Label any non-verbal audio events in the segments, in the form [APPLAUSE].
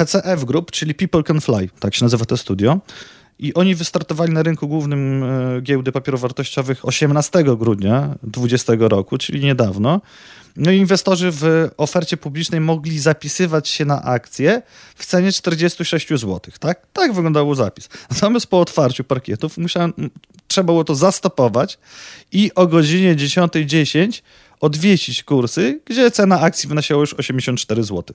PCF Group, czyli People Can Fly, tak się nazywa to studio. I oni wystartowali na rynku głównym e, giełdy papierów wartościowych 18 grudnia 2020 roku, czyli niedawno. No i inwestorzy w ofercie publicznej mogli zapisywać się na akcje w cenie 46 zł. Tak, tak wyglądał zapis. Natomiast po otwarciu parkietów musiałem, trzeba było to zastopować i o godzinie 10.10 .10 odwiesić kursy, gdzie cena akcji wynosiła już 84 zł.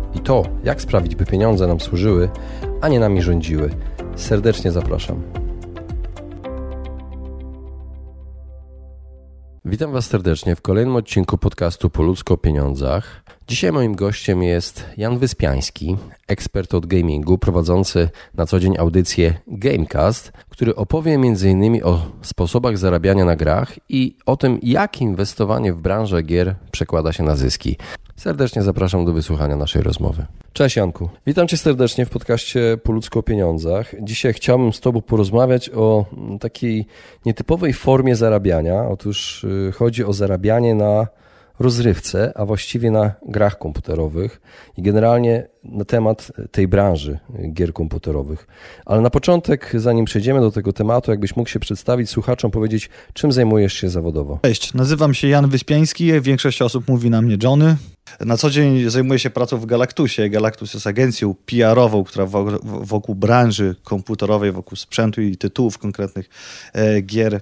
i to, jak sprawić, by pieniądze nam służyły, a nie nami rządziły. Serdecznie zapraszam. Witam Was serdecznie w kolejnym odcinku podcastu Po ludzko o pieniądzach. Dzisiaj moim gościem jest Jan Wyspiański, ekspert od gamingu, prowadzący na co dzień audycję Gamecast, który opowie m.in. o sposobach zarabiania na grach i o tym, jak inwestowanie w branżę gier przekłada się na zyski. Serdecznie zapraszam do wysłuchania naszej rozmowy. Cześć Janku, witam Cię serdecznie w podcaście Po o pieniądzach. Dzisiaj chciałbym z Tobą porozmawiać o takiej nietypowej formie zarabiania. Otóż y, chodzi o zarabianie na rozrywce, a właściwie na grach komputerowych i generalnie na temat tej branży gier komputerowych. Ale na początek, zanim przejdziemy do tego tematu, jakbyś mógł się przedstawić słuchaczom, powiedzieć, czym zajmujesz się zawodowo? Cześć, nazywam się Jan Wyspiański, większość osób mówi na mnie Johnny. Na co dzień zajmuję się pracą w Galactusie. Galactus jest agencją PR-ową, która wokół branży komputerowej, wokół sprzętu i tytułów konkretnych e, gier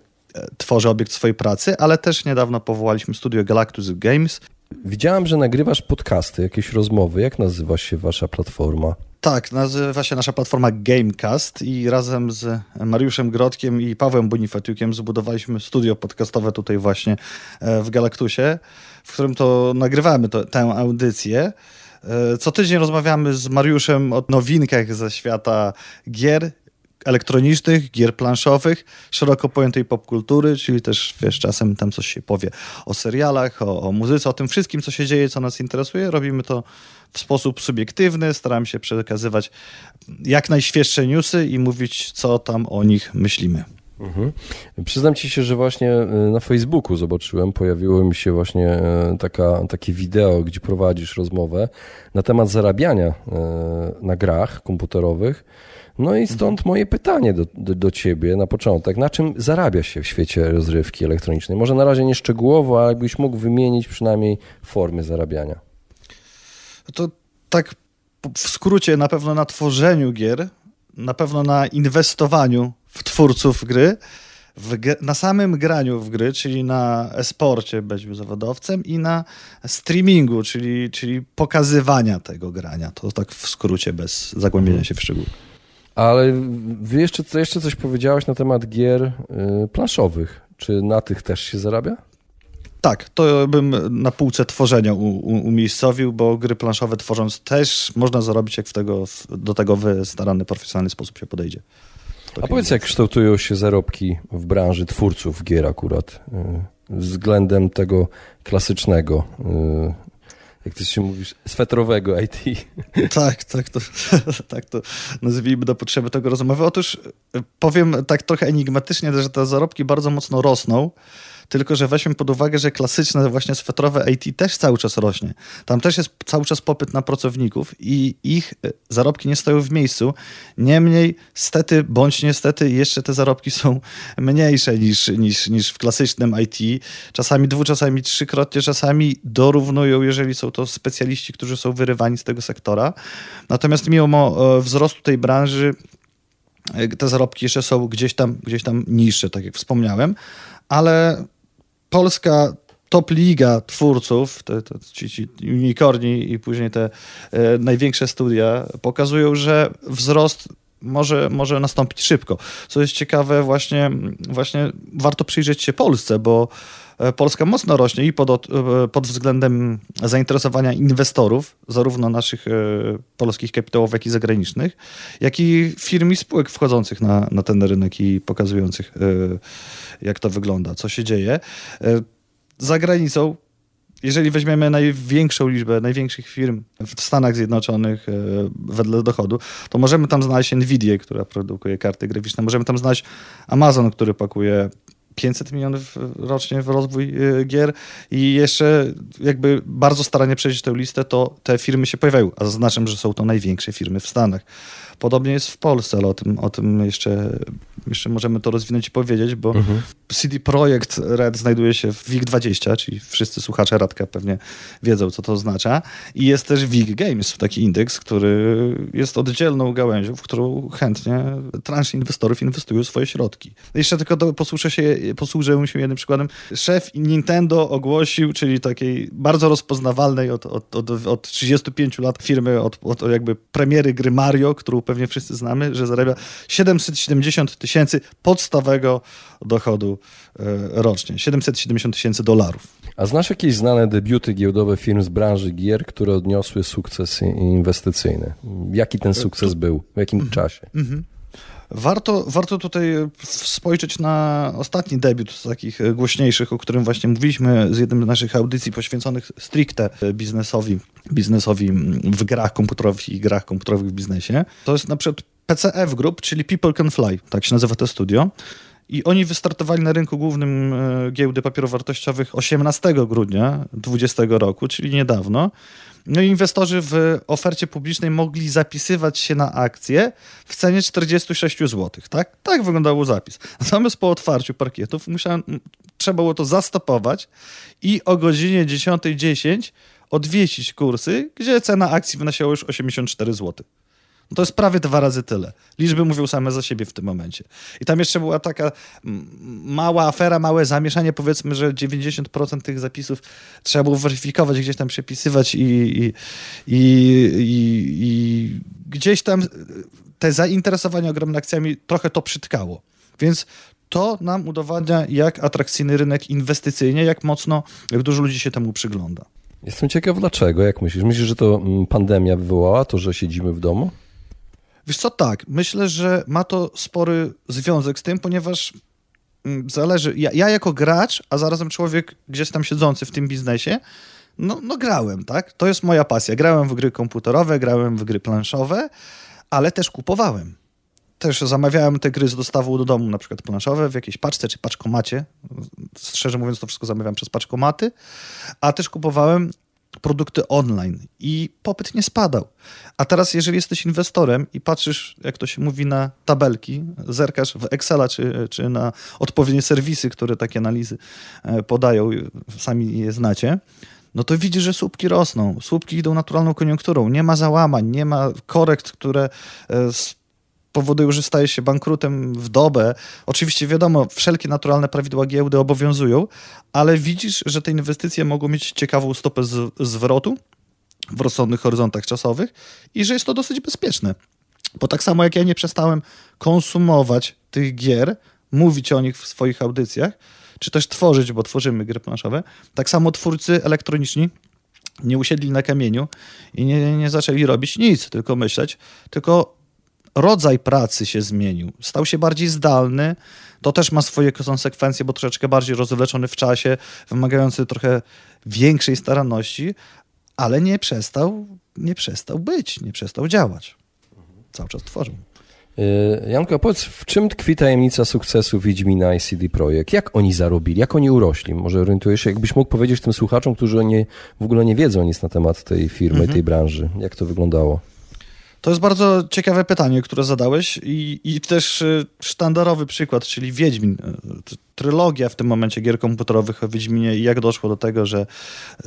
tworzy obiekt swojej pracy, ale też niedawno powołaliśmy studio Galactus Games. Widziałem, że nagrywasz podcasty, jakieś rozmowy. Jak nazywa się wasza platforma? Tak, nazywa się nasza platforma Gamecast i razem z Mariuszem Grodkiem i Pawłem Bonifatiukiem zbudowaliśmy studio podcastowe tutaj właśnie e, w Galactusie, w którym to nagrywamy to, tę audycję. E, co tydzień rozmawiamy z Mariuszem o nowinkach ze świata gier elektronicznych, gier planszowych, szeroko pojętej popkultury, czyli też wiesz, czasem tam coś się powie o serialach, o, o muzyce, o tym wszystkim, co się dzieje, co nas interesuje. Robimy to w sposób subiektywny, staramy się przekazywać jak najświeższe newsy i mówić, co tam o nich myślimy. Mhm. Przyznam ci się, że właśnie e, na Facebooku zobaczyłem, pojawiło mi się właśnie e, taka, takie wideo, gdzie prowadzisz rozmowę na temat zarabiania e, na grach komputerowych. No i stąd moje pytanie do, do, do, ciebie na początek. Na czym zarabia się w świecie rozrywki elektronicznej? Może na razie nie szczegółowo, ale jakbyś mógł wymienić przynajmniej formy zarabiania. To tak w skrócie na pewno na tworzeniu gier, na pewno na inwestowaniu w twórców gry, na samym graniu w gry, czyli na esporcie, byciu zawodowcem i na streamingu, czyli, czyli pokazywania tego grania. To tak w skrócie, bez zagłębienia się w szczegóły. Ale wy jeszcze, jeszcze coś powiedziałeś na temat gier y, planszowych. Czy na tych też się zarabia? Tak, to bym na półce tworzenia u, u, umiejscowił, bo gry planszowe tworząc też można zarobić, jak w tego, do tego w starany, profesjonalny sposób się podejdzie. A powiedz, jak kształtują się zarobki w branży twórców gier akurat y, względem tego klasycznego y, jak to się mówi, swetrowego IT. [LAUGHS] Tak, tak to, [LAUGHS] tak to nazwijmy do potrzeby tego rozmowy. Otóż powiem tak trochę enigmatycznie, że te zarobki bardzo mocno rosną tylko że weźmy pod uwagę, że klasyczne właśnie swetrowe IT też cały czas rośnie. Tam też jest cały czas popyt na pracowników i ich e, zarobki nie stoją w miejscu. Niemniej, stety bądź niestety, jeszcze te zarobki są mniejsze niż, niż, niż w klasycznym IT. Czasami dwu, czasami trzykrotnie, czasami dorównują, jeżeli są to specjaliści, którzy są wyrywani z tego sektora. Natomiast mimo e, wzrostu tej branży, e, te zarobki jeszcze są gdzieś tam, gdzieś tam niższe, tak jak wspomniałem, ale polska top liga twórców, te, te, ci, ci unicorni i później te e, największe studia pokazują, że wzrost może, może nastąpić szybko. Co jest ciekawe, właśnie, właśnie warto przyjrzeć się Polsce, bo Polska mocno rośnie i pod, e, pod względem zainteresowania inwestorów, zarówno naszych e, polskich kapitałów, jak i zagranicznych, jak i firm i spółek wchodzących na, na ten rynek i pokazujących, jak to wygląda, co się dzieje. Za granicą jeżeli weźmiemy największą liczbę największych firm w Stanach Zjednoczonych e, wedle dochodu, to możemy tam znaleźć Nvidia, która produkuje karty graficzne, możemy tam znaleźć Amazon, który pakuje 500 milionów rocznie w rozwój e, gier i jeszcze jakby bardzo staranie przejść tę listę, to te firmy się pojawiają, a zaznaczam, że są to największe firmy w Stanach. Podobnie jest w Polsce, ale o tym, o tym jeszcze, jeszcze możemy to rozwinąć i powiedzieć, bo mhm. CD Projekt Red znajduje się w WIG20, czyli wszyscy słuchacze Radka pewnie wiedzą, co to oznacza. I jest też WIG Games, taki indeks, który jest oddzielną gałęzią, w którą chętnie transze inwestorów inwestują swoje środki. Jeszcze tylko do, posłużę, się, posłużę się jednym przykładem. Szef Nintendo ogłosił, czyli takiej bardzo rozpoznawalnej od, od, od, od 35 lat firmy, od, od jakby premiery gry Mario, którą pewnie wszyscy znamy, że zarabia 770 tysięcy podstawowego dochodu e, rocznie. 770 tysięcy dolarów. A znasz jakieś znane debiuty giełdowe firm z branży gier, które odniosły sukces inwestycyjny? Jaki ten sukces był? W jakim -hmm. czasie? -hmm. Warto, warto tutaj spojrzeć na ostatni debiut z takich głośniejszych, o którym właśnie mówiliśmy z jednym z naszych audycji poświęconych stricte biznesowi, biznesowi w grach komputerowych i grach komputerowych w biznesie. To jest na przykład PCF Group, czyli People Can Fly, tak się nazywa to studio. I oni wystartowali na rynku głównym e, giełdy papierów wartościowych 18 grudnia 2020 roku, czyli niedawno. No i inwestorzy w ofercie publicznej mogli zapisywać się na akcje w cenie 46 zł. Tak, tak wyglądał zapis. Natomiast po otwarciu parkietów musiałem, trzeba było to zastopować i o godzinie 10.10 .10 odwiesić kursy, gdzie cena akcji wynosiła już 84 zł. No to jest prawie dwa razy tyle. Liczby mówią same za siebie w tym momencie. I tam jeszcze była taka mała afera, małe zamieszanie, powiedzmy, że 90% tych zapisów trzeba było weryfikować, gdzieś tam przepisywać i, i, i, i gdzieś tam te zainteresowanie ogromnymi akcjami trochę to przytkało. Więc to nam udowadnia, jak atrakcyjny rynek inwestycyjnie, jak mocno, jak dużo ludzi się temu przygląda. Jestem ciekaw dlaczego, jak myślisz? Myślisz, że to mm, pandemia wywołała to, że siedzimy w domu? Wiesz co, tak, myślę, że ma to spory związek z tym, ponieważ mm, zależy, ja, ja jako gracz, a zarazem człowiek gdzieś tam siedzący w tym biznesie, no, no grałem, tak? To jest moja pasja. Grałem w gry komputerowe, grałem w gry planszowe, ale też kupowałem. Też zamawiałem te gry z dostawą do domu, na przykład planszowe, w jakiejś paczce czy paczkomacie. Szczerze mówiąc, to wszystko zamawiałem przez paczkomaty, a też kupowałem produkty online i popyt nie spadał. A teraz, jeżeli jesteś inwestorem i patrzysz, jak to się mówi, na tabelki, zerkasz w Excela czy, czy na odpowiednie serwisy, które takie analizy e, podają, sami je znacie, no to widzisz, że słupki rosną. Słupki idą naturalną koniunkturą. Nie ma załamań, nie ma korekt, które e, powodują, że staje się bankrutem w dobę. Oczywiście wiadomo, wszelkie naturalne prawidła giełdy obowiązują, ale widzisz, że te inwestycje mogą mieć ciekawą stopę z, zwrotu w rozsądnych horyzontach czasowych i że jest to dosyć bezpieczne. Bo tak samo jak ja nie przestałem konsumować tych gier, mówić o nich w swoich audycjach, czy też tworzyć, bo tworzymy gry planszowe, tak samo twórcy elektroniczni nie usiedli na kamieniu i nie, nie zaczęli robić nic, tylko myśleć, tylko rodzaj pracy się zmienił. Stał się bardziej zdalny. To też ma swoje konsekwencje, bo troszeczkę bardziej rozwleczony w czasie, wymagający trochę większej staranności, ale nie przestał, nie przestał być, nie przestał działać. Cały czas tworzył. Y, Janko, powiedz, w czym tkwi tajemnica sukcesu Wiedźmina i CD Projekt? Jak oni zarobili? Jak oni urośli? Może orientujesz się, jakbyś mógł powiedzieć tym słuchaczom, którzy nie, w ogóle nie wiedzą nic na temat tej firmy, mhm. tej branży. Jak to wyglądało? To jest bardzo ciekawe pytanie, które zadałeś i, i też e, sztandarowy przykład, czyli Wiedźmin. E, trylogia w tym momencie gier komputerowych o Wiedźminie i jak doszło do tego, że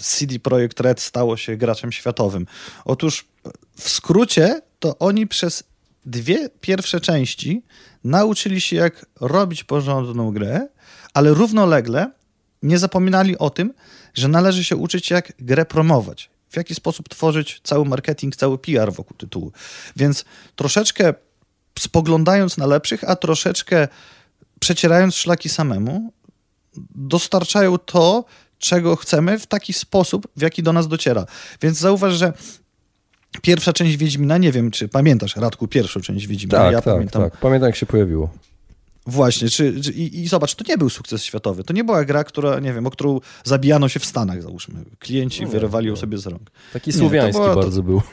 CD Projekt Red stało się graczem światowym. Otóż w skrócie to oni przez dwie pierwsze części nauczyli się jak robić porządną grę, ale równolegle nie zapominali o tym, że należy się uczyć jak grę promować w jaki sposób tworzyć cały marketing, cały PR wokół tytułu. Więc troszeczkę spoglądając na lepszych, a troszeczkę przecierając szlaki samemu, dostarczają to, czego chcemy w taki sposób, w jaki do nas dociera. Więc zauważ, że pierwsza część Wiedźmina, nie wiem, czy pamiętasz, Radku, pierwszą część Wiedźmina? Tak, ja tak, pamiętam. tak. Pamiętam, jak się pojawiło. Właśnie, czy, czy, i, i zobacz, to nie był sukces światowy. To nie była gra, która, nie wiem, o którą zabijano się w Stanach, załóżmy. Klienci No, wyrywali ją no. sobie z rąk. Taki Nie, to słowiański była- to- bardzo był. [LAUGHS]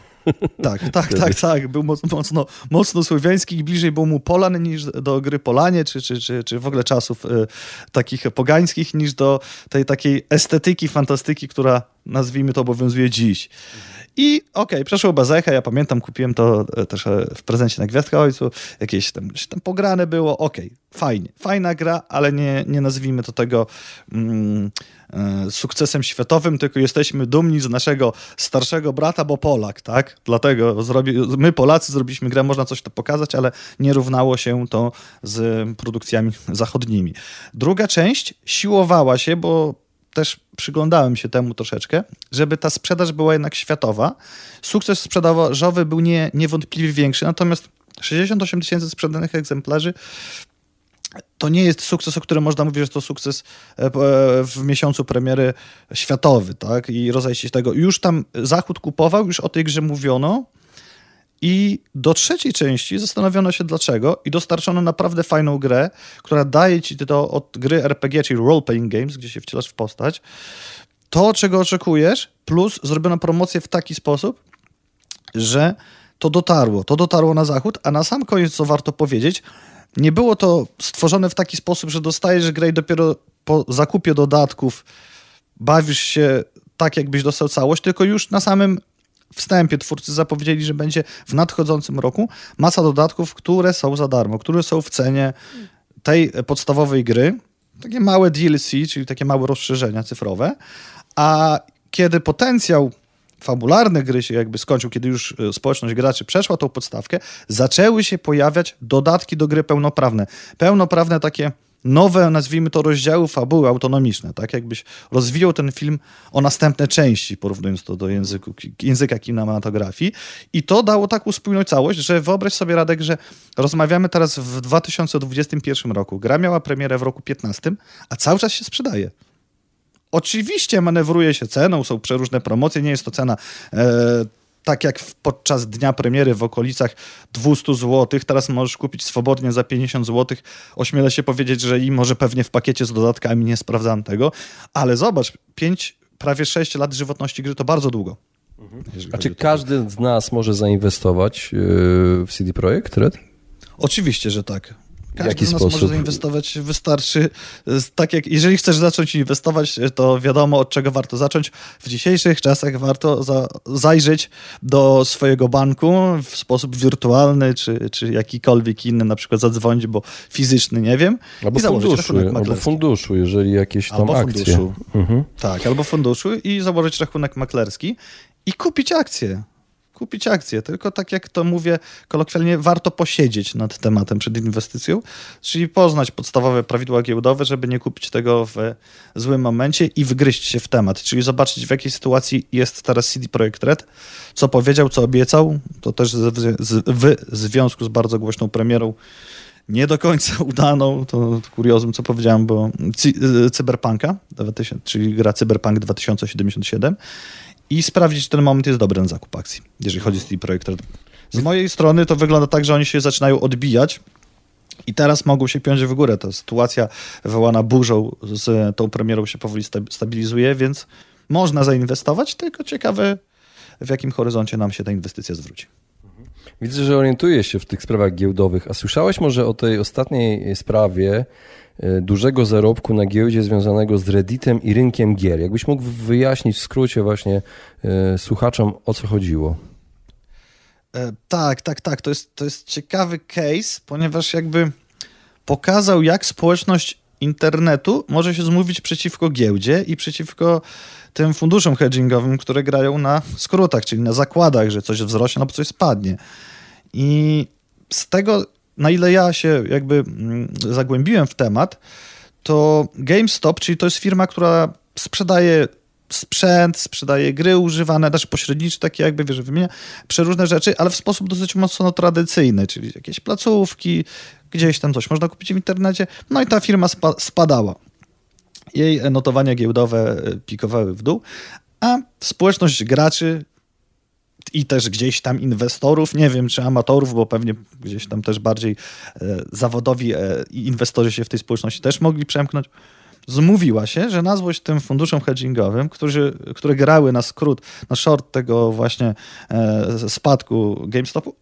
Tak, tak, tak, tak. Był mocno, mocno, mocno słowiański i bliżej był mu Polan niż do gry Polanie, czy, czy, czy, czy w ogóle czasów y, takich pogańskich, niż do tej takiej estetyki, fantastyki, która nazwijmy to obowiązuje dziś. I okej, przeszło bezechę, ja pamiętam, kupiłem to e, też e, w prezencie na Gwiazdkę Ojcu, jakieś tam, tam pograne było, okej, fajnie, fajna gra, ale nie, nie nazwijmy to tego mm, e, sukcesem światowym, tylko jesteśmy dumni z naszego starszego brata, bo Polak, tak? Dlatego zrobi, my Polacy zrobiliśmy grę, można coś to pokazać, ale nie równało się to z produkcjami zachodnimi. Druga część siłowała się, bo też przyglądałem się temu troszeczkę, żeby ta sprzedaż była jednak światowa. Sukces sprzedażowy był nie, niewątpliwie większy, natomiast 68 tysięcy sprzedanych egzemplarzy to nie jest sukces, o którym można mówić, że to sukces e, e, w miesiącu premiery światowy, tak? I rozejście tego. Już tam Zachód kupował, już o tej grze mówiono i do trzeciej części zastanowiono się dlaczego i dostarczono naprawdę fajną grę, która daje ci to od gry RPG, czyli role-playing games, gdzie się wcielasz w postać, to, czego oczekujesz, plus zrobiono promocję w taki sposób, że to dotarło, to dotarło na zachód, a na sam koniec, co warto powiedzieć, nie było to stworzone w taki sposób, że dostajesz grę i dopiero po zakupie dodatków bawisz się tak, jakbyś dostał całość, tylko już na samym wstępie twórcy zapowiedzieli, że będzie w nadchodzącym roku masa dodatków, które są za darmo, które są w cenie tej podstawowej gry. Takie małe DLC, czyli takie małe rozszerzenia cyfrowe. A kiedy potencjał fabularny gry się jakby skończył, kiedy już e, społeczność graczy przeszła tą podstawkę, zaczęły się pojawiać dodatki do gry pełnoprawne. Pełnoprawne takie nowe, nazwijmy to, rozdziały fabuły autonomiczne, tak jakbyś rozwijał ten film o następne części, porównując to do języku, języka kinematografii i to dało taką spójną całość, że wyobraź sobie, Radek, że rozmawiamy teraz w 2021 roku. Gra miała premierę w roku 15, a cały czas się sprzedaje. Oczywiście manewruje się ceną, są przeróżne promocje, nie jest to cena e, tak jak podczas dnia premiery w okolicach 200 zł. Teraz możesz kupić swobodnie za 50 zł. Ośmielę się powiedzieć, że i może pewnie w pakiecie z dodatkami, nie sprawdzam tego, ale zobacz, 5, prawie 6 lat żywotności gry to bardzo długo. Jeżeli A czy każdy z nas może zainwestować yy, w CD Projekt Red? Oczywiście, że tak. Każdy jaki z nas sposób? może zainwestować, wystarczy, e, tak jak, jeżeli chcesz zacząć inwestować, to wiadomo od czego warto zacząć. W dzisiejszych czasach warto za, zajrzeć do swojego banku w sposób wirtualny, czy, czy jakikolwiek inny, na przykład zadzwonić, bo fizyczny, nie wiem, Albo i założyć funduszu, rachunek albo funduszu, jeżeli jakieś tam Albo akcje. funduszu. Mhm. Tak, albo funduszu i założyć rachunek maklerski i kupić akcje. Kupić akcje, tylko tak jak to mówię kolokwialnie, warto posiedzieć nad tematem przed inwestycją, czyli poznać podstawowe prawidła giełdowe, żeby nie kupić tego w złym momencie i wgryźć się w temat, czyli zobaczyć w jakiej sytuacji jest teraz CD Projekt Red, co powiedział, co obiecał, to też w związku z bardzo głośną premierą nie do końca [LAUGHS] udaną, to, kuriozum, co powiedziałem, bo cy, Cyberpunka, 2000, czyli gra Cyberpunk 2077 i sprawdzić, czy ten moment jest dobry na zakup akcji, jeżeli chodzi o CD Projekt Red. Z mojej strony to wygląda tak, że oni się zaczynają odbijać i teraz mogą się piąć w górę. Ta sytuacja wywołana burzą z tą premierą się powoli sta- stabilizuje, więc można zainwestować, tylko ciekawe w jakim horyzoncie nam się ta inwestycja zwróci. Widzę, że orientujesz się w tych sprawach giełdowych. A słyszałeś może o tej ostatniej sprawie dużego zarobku na giełdzie związanego z Redditem i rynkiem gier? Jakbyś mógł wyjaśnić w skrócie właśnie e, słuchaczom, o co chodziło? E, tak, tak, tak. To jest, to jest ciekawy case, ponieważ jakby pokazał, jak społeczność internetu może się zmówić przeciwko giełdzie i przeciwko tym funduszom hedgingowym, które grają na skrótach, czyli na zakładach, że coś wzrośnie, no bo coś spadnie. I z tego, na ile ja się jakby mm, zagłębiłem w temat, to GameStop, czyli to jest firma, która sprzedaje sprzęt, sprzedaje gry używane, też pośredniczy takie jakby, wiesz, wymienia przeróżne rzeczy, ale w sposób dosyć mocno tradycyjny, czyli jakieś placówki, gdzieś tam coś można kupić w internecie. No i ta firma spa spadała. Jej notowania giełdowe e, pikowały w dół, a społeczność graczy i też gdzieś tam inwestorów, nie wiem czy amatorów, bo pewnie gdzieś tam też bardziej e, zawodowi e, inwestorzy się w tej społeczności też mogli przemknąć, zmówiła się, że na złość tym funduszom hedgingowym, którzy, które grały na skrót, na short tego właśnie e, spadku GameStopu,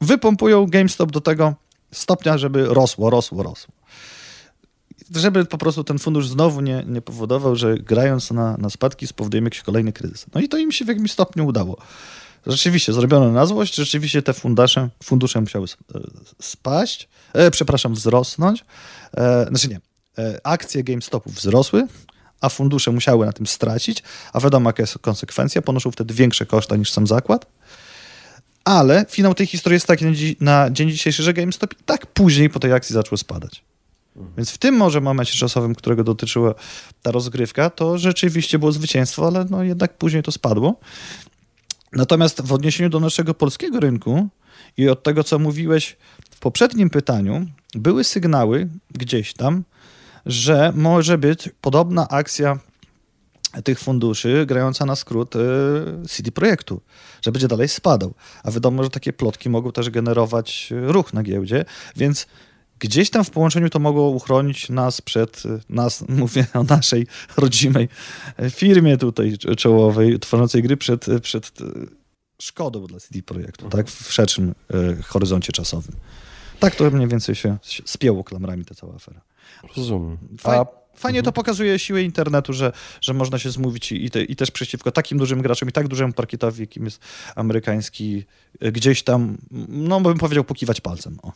wypompują GameStop do tego stopnia, żeby rosło, rosło, rosło. Żeby po prostu ten fundusz znowu nie, nie powodował, że grając na, na spadki spowodujemy jakiś kolejny kryzys. No i to im się w jakimś stopniu udało. Rzeczywiście, zrobiono na złość, rzeczywiście te fundusze, fundusze musiały e, spaść, e, przepraszam, wzrosnąć. E, znaczy nie, e, akcje GameStopu wzrosły, a fundusze musiały na tym stracić, a wiadomo jaka jest konsekwencja, ponoszą wtedy większe koszta niż sam zakład. Ale finał tej historii jest taki na, dzi na dzień dzisiejszy, że GameStop tak później po tej akcji zaczął spadać. Więc w tym może momencie czasowym, którego dotyczyła ta rozgrywka, to rzeczywiście było zwycięstwo, ale no jednak później to spadło. Natomiast w odniesieniu do naszego polskiego rynku i od tego, co mówiłeś w poprzednim pytaniu, były sygnały gdzieś tam, że może być podobna akcja tych funduszy grająca na skrót y, CD Projektu, że będzie dalej spadał. A wiadomo, że takie plotki mogą też generować ruch na giełdzie, więc gdzieś tam w połączeniu to mogło uchronić nas przed, nas, [LAUGHS] mówię o naszej rodzimej firmie tutaj czołowej, tworzącej gry przed, przed szkodą dla CD Projektu, tak, w szerszym e, horyzoncie czasowym. Tak to mniej więcej się spięło klamrami ta cała afera. Rozumiem. Faj, A... Fajnie to pokazuje siłę internetu, że, że można się zmówić i, te, i też przeciwko takim dużym graczom i tak dużemu parkietowi, jakim jest amerykański, gdzieś tam, no bym powiedział, pokiwać palcem. O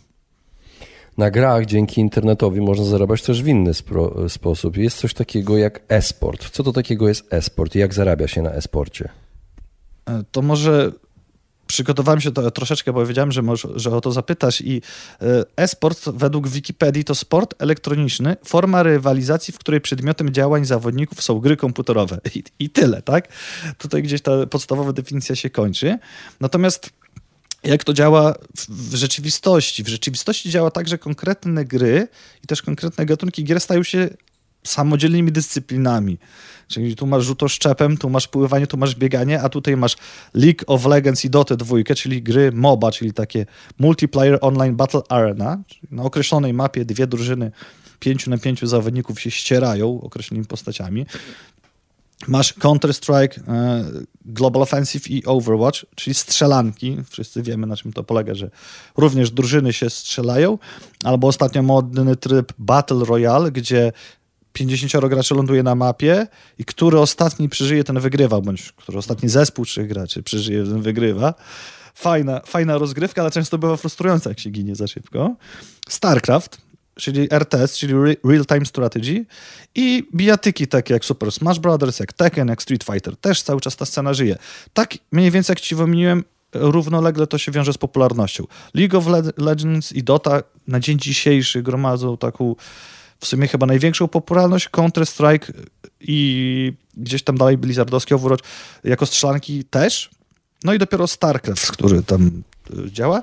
na grach dzięki internetowi można zarabiać też w inny sposób. Jest coś takiego jak e-sport. Co to takiego jest e-sport i jak zarabia się na e-sporcie? E, to może przygotowałem się to troszeczkę, bo wiedziałem, że, może, że o to zapytasz i e, e-sport według Wikipedii to sport elektroniczny, forma rywalizacji, w której przedmiotem działań zawodników są gry komputerowe. [LAUGHS] I, i tyle, tak? Tutaj gdzieś ta podstawowa definicja się kończy. Natomiast jak to działa w rzeczywistości. W rzeczywistości działa tak, że konkretne gry i też konkretne gatunki gier stają się samodzielnymi dyscyplinami. Czyli tu masz rzutoszczepem, tu masz pływanie, tu masz bieganie, a tutaj masz League of Legends i Dota 2, czyli gry MOBA, czyli takie Multiplayer Online Battle Arena. na określonej mapie dwie drużyny pięciu na pięciu zawodników się ścierają określonymi postaciami. Masz Counter-Strike, e, Global Offensive i Overwatch, czyli strzelanki. Wszyscy wiemy, na czym to polega, że również drużyny się strzelają. Albo ostatnio modny tryb Battle Royale, gdzie 50 graczy ląduje na mapie i który ostatni przeżyje, ten wygrywa, bądź który ostatni zespół trzech graczy przeżyje, ten wygrywa. Fajna, fajna rozgrywka, ale często bywa frustrująca, jak się ginie za szybko. StarCraft, czyli RTS, czyli Real Time Strategy i bijatyki takie jak Super Smash Brothers, jak Tekken, jak Street Fighter. Też cały czas ta scena żyje. Tak mniej więcej jak ci wymieniłem, równolegle to się wiąże z popularnością. League of Legends i Dota na dzień dzisiejszy gromadzą taką w sumie chyba największą popularność. Counter-Strike i gdzieś tam dalej Blizzardowski Overwatch jako strzelanki też. No i dopiero StarCraft, który tam e, działa.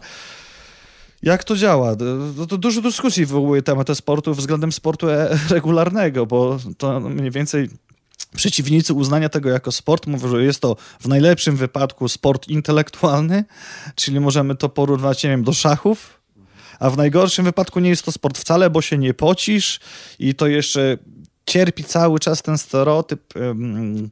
Jak to działa? To, to dużo dyskusji wywołuje temat sportu względem sportu e [LAUGHS] regularnego, bo to mniej więcej przeciwnicy uznania tego jako sport mówią, że jest to w najlepszym wypadku sport intelektualny, czyli możemy to porównać, nie wiem, do szachów, a w najgorszym wypadku nie jest to sport wcale, bo się nie pocisz i to jeszcze cierpi cały czas ten stereotyp um,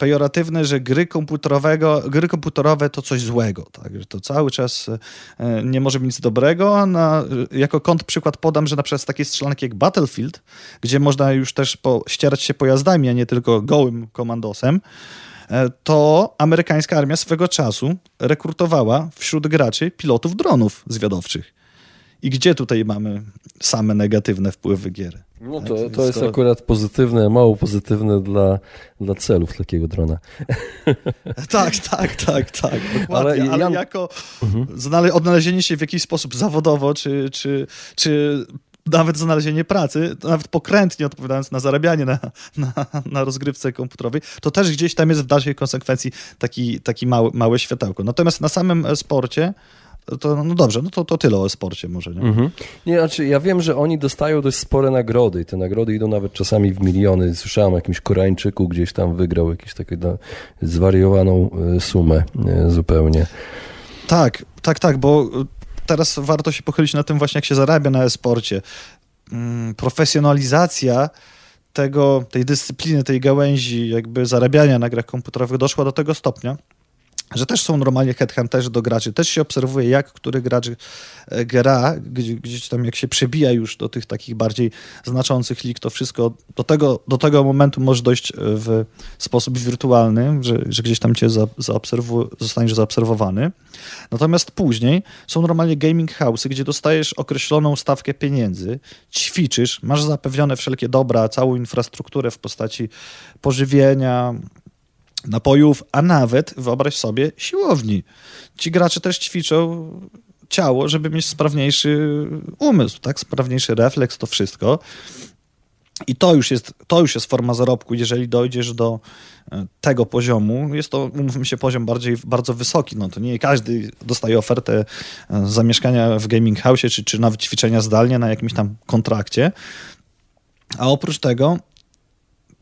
pejoratywne, że gry, komputerowego, gry komputerowe to coś złego, tak? że to cały czas e, nie może być nic dobrego. Na, jako kąt przykład podam, że na przykład takie strzelanki jak Battlefield, gdzie można już też po, ścierać się pojazdami, a nie tylko gołym komandosem, e, to amerykańska armia swego czasu rekrutowała wśród graczy pilotów dronów zwiadowczych. I gdzie tutaj mamy same negatywne wpływy gier? No to, tak, to jest to... akurat pozytywne, mało pozytywne dla, dla celów takiego drona. [LAUGHS] tak, tak, tak, tak. Ale, ale jako mhm. odnalezienie się w jakiś sposób zawodowo, czy, czy, czy nawet znalezienie pracy, nawet pokrętnie odpowiadając na zarabianie na, na, na rozgrywce komputerowej, to też gdzieś tam jest w dalszej konsekwencji taki, taki mały, małe światełko. Natomiast na samym sporcie to no dobrze, no to, to tyle o sporcie może. Nie? Mhm. nie, znaczy ja wiem, że oni dostają dość spore nagrody i te nagrody idą nawet czasami w miliony. Słyszałem o jakimś Koreańczyku gdzieś tam wygrał jakąś taką no, zwariowaną e, sumę e, zupełnie. Tak, tak, tak, bo teraz warto się pochylić na tym właśnie, jak się zarabia na e-sporcie. Mm, profesjonalizacja tego, tej dyscypliny, tej gałęzi jakby zarabiania na grach komputerowych doszła do tego stopnia, że też są normalnie headhunterzy do graczy. Też się obserwuje, jak który gracz e, gra, gdzie, gdzieś tam jak się przebija już do tych takich bardziej znaczących lig, to wszystko do tego, do tego momentu może dojść e, w sposób wirtualny, że, że gdzieś tam cię za, zaobserwu, zostaniesz zaobserwowany. Natomiast później są normalnie gaming house'y, gdzie dostajesz określoną stawkę pieniędzy, ćwiczysz, masz zapewnione wszelkie dobra, całą infrastrukturę w postaci pożywienia, napojów, a nawet, wyobraź sobie, siłowni. Ci gracze też ćwiczą ciało, żeby mieć sprawniejszy umysł, tak? Sprawniejszy refleks, to wszystko. I to już, jest, to już jest forma zarobku, jeżeli dojdziesz do e, tego poziomu. Jest to, umówmy się, poziom bardziej, bardzo wysoki. No to nie każdy dostaje ofertę e, zamieszkania w gaming house, czy, czy nawet ćwiczenia zdalnie na jakimś tam kontrakcie. A oprócz tego,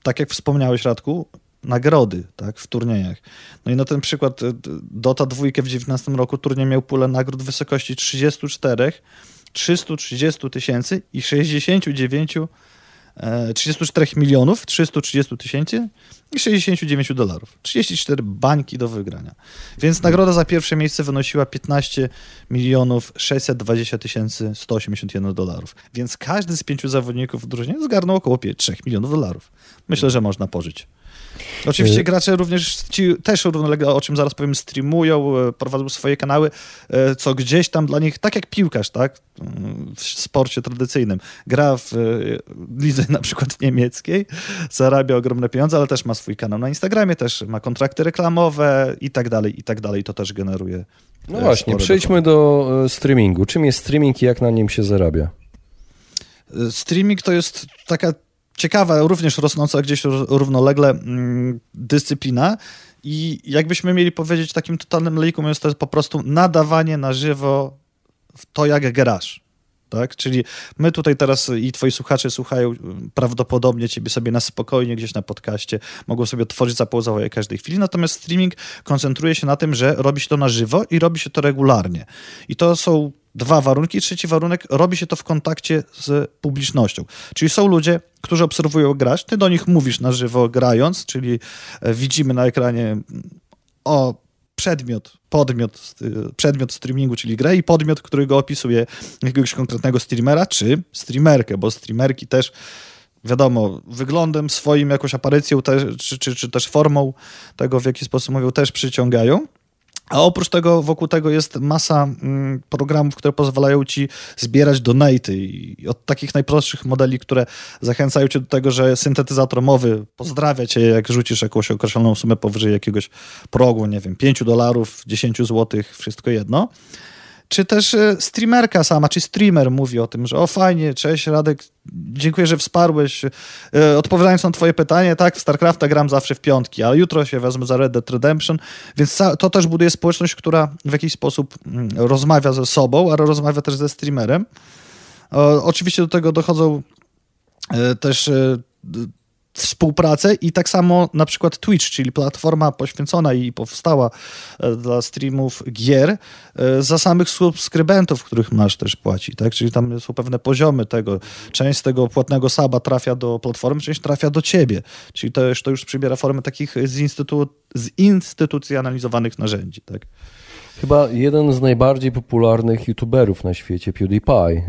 tak jak wspomniałeś, Radku, nagrody tak, w turniejach. No i na ten przykład e, Dota 2 w 2019 roku turniej miał pulę nagród w wysokości 34, 330 tysięcy i 69 34 e, milionów 330 tysięcy i 69 dolarów. 34 bańki do wygrania. Więc nagroda za pierwsze miejsce wynosiła 15 milionów 620 tysięcy 181 dolarów. Więc każdy z pięciu zawodników w drużynie zgarnął około 3 milionów dolarów. Myślę, że można pożyć. Oczywiście y- gracze również ci też równolegle, o czym zaraz powiem, streamują, e, prowadzą swoje kanały, e, co gdzieś tam dla nich, tak jak piłkarz, tak, w sporcie tradycyjnym, gra w e, lidze [LAUGHS] na przykład niemieckiej, zarabia ogromne pieniądze, ale też ma swój kanał na Instagramie, też ma kontrakty reklamowe i tak dalej, i tak dalej, to też generuje No właśnie, przejdźmy do streamingu. Czym jest streaming i jak na nim się zarabia? Streaming to jest taka ciekawa, również rosnąca gdzieś równolegle mm, dyscyplina. I jakbyśmy mieli powiedzieć takim totalnym leikom, jest to po prostu nadawanie na żywo w to, jak grasz. Tak? Czyli my tutaj teraz i twoi słuchacze słuchają prawdopodobnie ciebie sobie na spokojnie gdzieś na podcaście, mogą sobie tworzyć zapauzowanie każdej chwili, natomiast streaming koncentruje się na tym, że robi się to na żywo i robi się to regularnie. I to są dwa warunki. Trzeci warunek, robi się to w kontakcie z publicznością. Czyli są ludzie, którzy obserwują grać, ty do nich mówisz na żywo grając, czyli e, widzimy na ekranie o przedmiot, podmiot, przedmiot streamingu, czyli grę i podmiot, który go opisuje jakiegoś konkretnego streamera, czy streamerkę, bo streamerki też wiadomo, wyglądem swoim, jakąś aparycją, czy, czy, czy też formą tego, w jaki sposób mówią, też przyciągają. A oprócz tego, wokół tego jest masa mm, programów, które pozwalają ci zbierać donaty. I od takich najprostszych modeli, które zachęcają cię do tego, że syntetyzator mowy pozdrawia cię, jak rzucisz jakąś określoną sumę powyżej jakiegoś progu, nie wiem, 5 dolarów, 10 złotych, wszystko jedno czy też e, streamerka sama, czy streamer mówi o tym, że o fajnie, cześć Radek, dziękuję, że wsparłeś. E, odpowiadając na twoje pytanie, tak, w StarCrafta gram zawsze w piątki, ale jutro się wezmę za Red Dead Redemption, więc to też buduje społeczność, która w jakiś sposób mm, rozmawia ze sobą, ale rozmawia też ze streamerem. Oczywiście do tego dochodzą e, też współpracę i tak samo na przykład Twitch, czyli platforma poświęcona i powstała e, dla streamów gier, e, za samych subskrybentów, których masz też płaci, tak? Czyli tam są pewne poziomy tego. Część z tego płatnego saba trafia do platformy, część trafia do ciebie. Czyli to już, to już przybiera formę takich zinstytu, zinstytucjonalizowanych narzędzi, tak? Chyba jeden z najbardziej popularnych youtuberów na świecie, PewDiePie,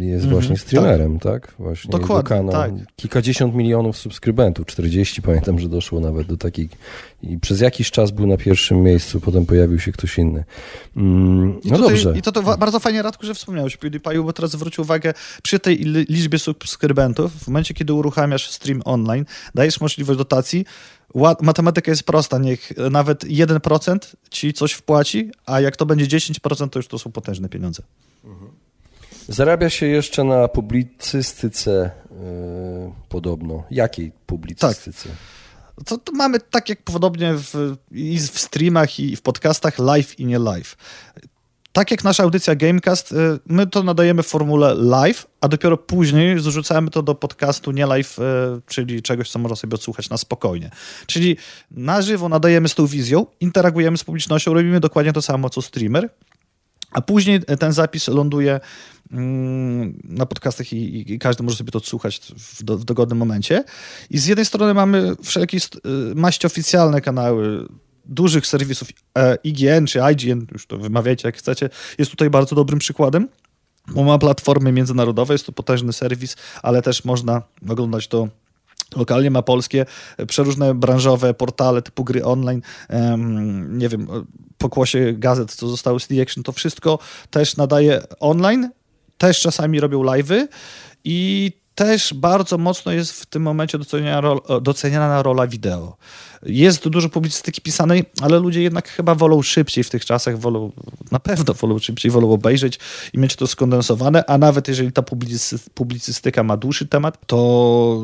jest -hmm, właśnie streamerem, tak? tak? Właśnie Dokładnie, kanał. tak. Kilkadziesiąt milionów subskrybentów, 40 pamiętam, że doszło nawet do takiej i przez jakiś czas był na pierwszym miejscu, potem pojawił się ktoś inny. Mm, no tutaj, dobrze. I to, to bardzo fajnie, Radku, że wspomniałeś o PewDiePie, bo teraz zwróć uwagę, przy tej liczbie subskrybentów, w momencie, kiedy uruchamiasz stream online, dajesz możliwość dotacji, matematyka jest prosta, niech nawet 1% ci coś wpłaci, a jak to będzie 10%, to już to są potężne pieniądze. Mhm. Zarabia się jeszcze na publicystyce yy, podobno. Jakiej publicystyce? Tak. To, to, mamy tak jak podobnie w, i w streamach, i w podcastach live i nie live. Tak jak nasza audycja Gamecast, y, my to nadajemy w formule live, a dopiero później zrzucamy to do podcastu nie live, y, czyli czegoś, co można sobie odsłuchać na spokojnie. Czyli na żywo nadajemy z tą wizją, interagujemy z publicznością, robimy dokładnie to samo, co streamer, a później ten zapis ląduje mm, na podcastach i, i, każdy może sobie to odsłuchać w, do, w dogodnym momencie. I z jednej strony mamy wszelkie y, maści oficjalne kanały dużych serwisów e, IGN czy IGN, już to wymawiajcie jak chcecie, jest tutaj bardzo dobrym przykładem, bo ma platformy międzynarodowe, jest to potężny serwis, ale też można oglądać to Lokalnie ma polskie, e, przeróżne branżowe portale typu gry online, um, nie wiem, pokłosie gazet, co zostały z The Action, to wszystko też nadaje online, też czasami robią live'y i też bardzo mocno jest w tym momencie doceniana, ro, doceniana rola wideo. Jest dużo publicystyki pisanej, ale ludzie jednak chyba wolą szybciej w tych czasach, wolą, na pewno wolą szybciej, wolą obejrzeć i mieć to skondensowane, a nawet jeżeli ta publicystyka ma dłuższy temat, to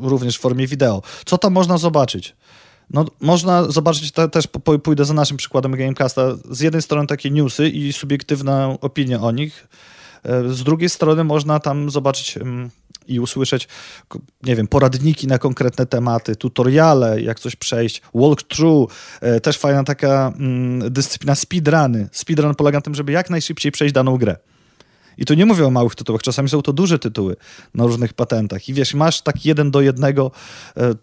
również w formie wideo. Co tam można zobaczyć? No, można zobaczyć, te, też pójdę za naszym przykładem Gamecasta, z jednej strony takie newsy i subiektywna opinia o nich, e, z drugiej strony można tam zobaczyć mm, i usłyszeć, nie wiem, poradniki na konkretne tematy, tutoriale, jak coś przejść, walkthrough, e, też fajna taka mm, dyscyplina speedruny. Speedrun polega na tym, żeby jak najszybciej przejść daną grę. I tu nie mówię o małych tytułach, czasami są to duże tytuły na różnych patentach. I wiesz, masz tak jeden do jednego e,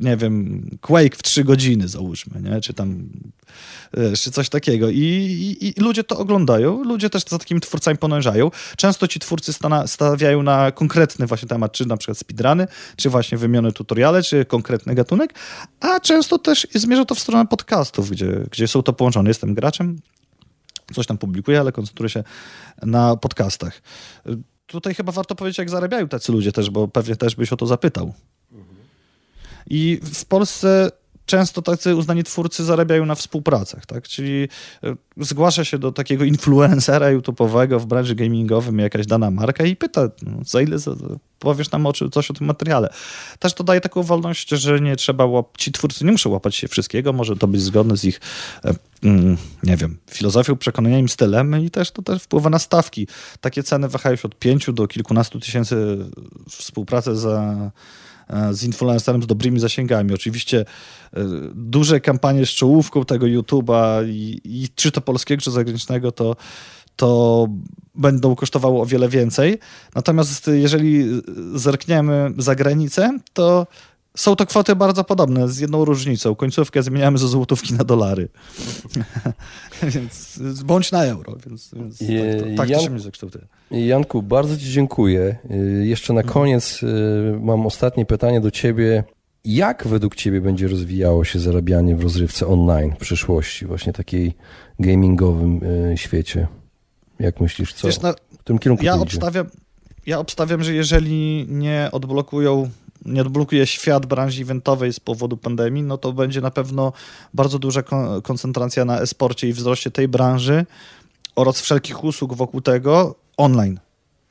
nie wiem, Quake w trzy godziny załóżmy, nie? czy tam czy coś takiego. I, i, I, ludzie to oglądają, ludzie też za takimi twórcami podążają. Często ci twórcy stana, stawiają na konkretny właśnie temat, czy na przykład speedruny, czy właśnie wymiony tutoriale, czy konkretny gatunek, a często też zmierza to w stronę podcastów, gdzie, gdzie są to połączone. Jestem graczem, coś tam publikuję, ale koncentruję się na podcastach. Tutaj chyba warto powiedzieć, jak zarabiają tacy ludzie też, bo pewnie też byś o to zapytał. I w Polsce często tacy uznani twórcy zarabiają na współpracach, tak? Czyli e, zgłasza się do takiego influencera YouTube'owego w branży gamingowym jakaś dana marka i pyta, no, za ile za, powiesz nam o, coś o tym materiale. Też to daje taką wolność, że nie trzeba, łap- ci twórcy nie muszą łapać się wszystkiego, może to być zgodne z ich, e, mm, nie wiem, filozofią, przekonaniem, stylem i też to też wpływa na stawki. Takie ceny wahają się od pięciu do kilkunastu tysięcy współpracy za E, z influencerem z dobrymi zasięgami. Oczywiście e, duże kampanie z czołówką tego YouTube'a i, i czy to polskiego, czy zagranicznego, to to będą kosztowały o wiele więcej. Natomiast jeżeli zerkniemy za granicę, to są to kwoty bardzo podobne, z jedną różnicą. Końcówkę zmieniamy ze złotówki na dolary. [LAUGHS] więc bądź na euro. Więc, więc tak, to, tak Jan... to się mnie zakształtuje. Janku, bardzo Ci dziękuję. Y, jeszcze na mhm. koniec y, mam ostatnie pytanie do Ciebie. Jak według Ciebie będzie rozwijało się zarabianie w rozrywce online w przyszłości, właśnie takiej gamingowym y, świecie? Jak myślisz, co? Wiesz, no, w którym kierunku ja obstawiam, ja obstawiam, że jeżeli nie odblokują nie odblokuje świat branży eventowej z powodu pandemii, no to będzie na pewno bardzo duża koncentracja na esporcie i wzroście tej branży oraz wszelkich usług wokół tego online.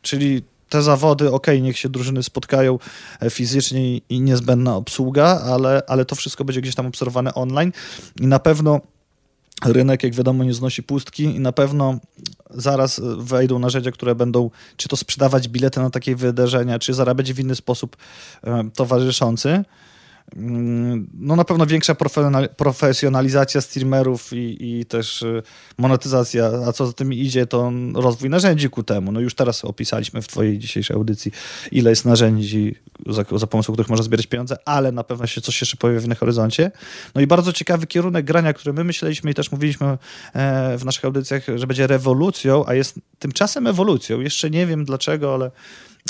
Czyli te zawody, ok, niech się drużyny spotkają e, fizycznie i niezbędna obsługa, ale, ale to wszystko będzie gdzieś tam obserwowane online i na pewno rynek, jak wiadomo, nie znosi pustki i na pewno zaraz wejdą narzędzia, które będą czy to sprzedawać bilety na takie wydarzenia, czy zarabiać w inny sposób e, towarzyszący. Mm, no na pewno większa profesjonalizacja streamerów i, i, też y, monetyzacja, a co za tym idzie, to rozwój narzędzi ku temu. No już teraz opisaliśmy w twojej dzisiejszej audycji, ile jest narzędzi, za, za pomocą których można zbierać pieniądze, ale na pewno się coś jeszcze pojawi na horyzoncie. No i bardzo ciekawy kierunek grania, który my myśleliśmy i też mówiliśmy e, w naszych audycjach, że będzie rewolucją, a jest tymczasem ewolucją. Jeszcze nie wiem dlaczego, ale,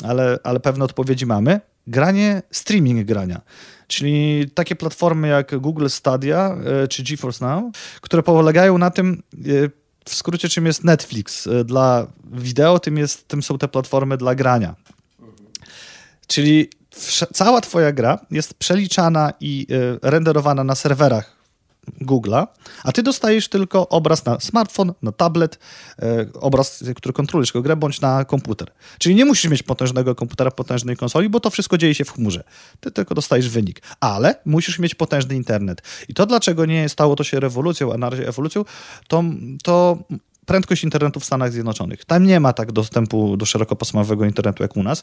ale, ale pewne odpowiedzi mamy. Granie, streaming grania czyli takie platformy jak Google Stadia e, czy GeForce Now, które polegają na tym, e, w skrócie czym jest Netflix e, dla wideo, tym, jest, tym są te platformy dla grania. Czyli cała twoja gra jest przeliczana i renderowana na serwerach Google'a, a ty dostajesz tylko obraz na smartfon, na tablet, e, obraz, który kontrolujesz jako grę, bądź na komputer. Czyli nie musisz mieć potężnego komputera, potężnej konsoli, bo to wszystko dzieje się w chmurze. Ty tylko dostajesz wynik. Ale musisz mieć potężny internet. I to, dlaczego nie stało to się rewolucją, a na razie ewolucją, to, to prędkość internetu w Stanach Zjednoczonych. Tam nie ma tak dostępu do szerokopasmowego internetu jak u nas.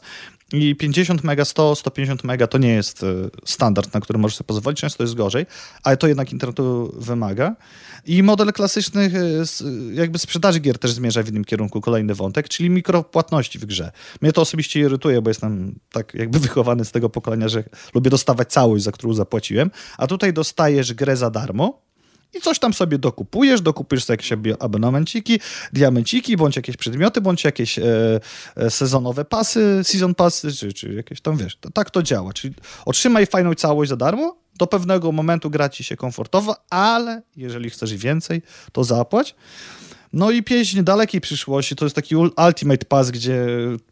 I 50 mega, 100, 150 mega to nie jest e, standard, na który możesz sobie pozwolić, często jest gorzej, ale to jednak internetu wymaga. I model klasyczny e, jakby sprzedaży gier też zmierza w innym kierunku, kolejny wątek, czyli mikropłatności w grze. Mnie to osobiście irytuje, bo jestem tak jakby wychowany z tego pokolenia, że lubię dostawać całość, za którą zapłaciłem, a tutaj dostajesz grę za darmo, i coś tam sobie dokupujesz, dokupujesz sobie jakieś abonamenciki, diamenciki, bądź jakieś przedmioty, bądź jakieś e, e, sezonowe pasy, season passy, czy, czy jakieś tam, wiesz, to, tak to działa. Czyli otrzymaj fajną całość za darmo, do pewnego momentu gra ci się komfortowo, ale jeżeli chcesz więcej, to zapłać. No i pieśń dalekiej przyszłości to jest taki Ultimate Pass, gdzie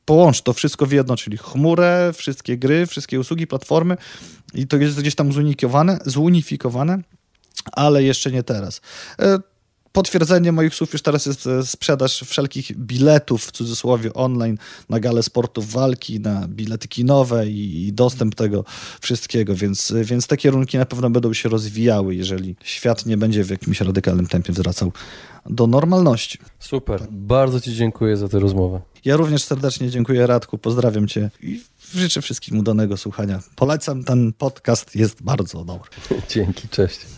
połącz to wszystko w jedno, czyli chmurę, wszystkie gry, wszystkie usługi, platformy i to jest gdzieś tam zunifikowane, zunifikowane ale jeszcze nie teraz. E, potwierdzenie moich słów już teraz jest e, sprzedaż wszelkich biletów, w cudzysłowie, online na galę sportów walki, na bilety kinowe i, dostęp tego wszystkiego, więc, więc te kierunki na pewno będą się rozwijały, jeżeli świat nie będzie w jakimś radykalnym tempie wracał do normalności. Super. Bardzo Ci dziękuję za tę rozmowę. Ja również serdecznie dziękuję Radku, pozdrawiam Cię i życzę wszystkim udanego słuchania. Polecam ten podcast, jest bardzo dobry. [LAUGHS] Dzięki, cześć.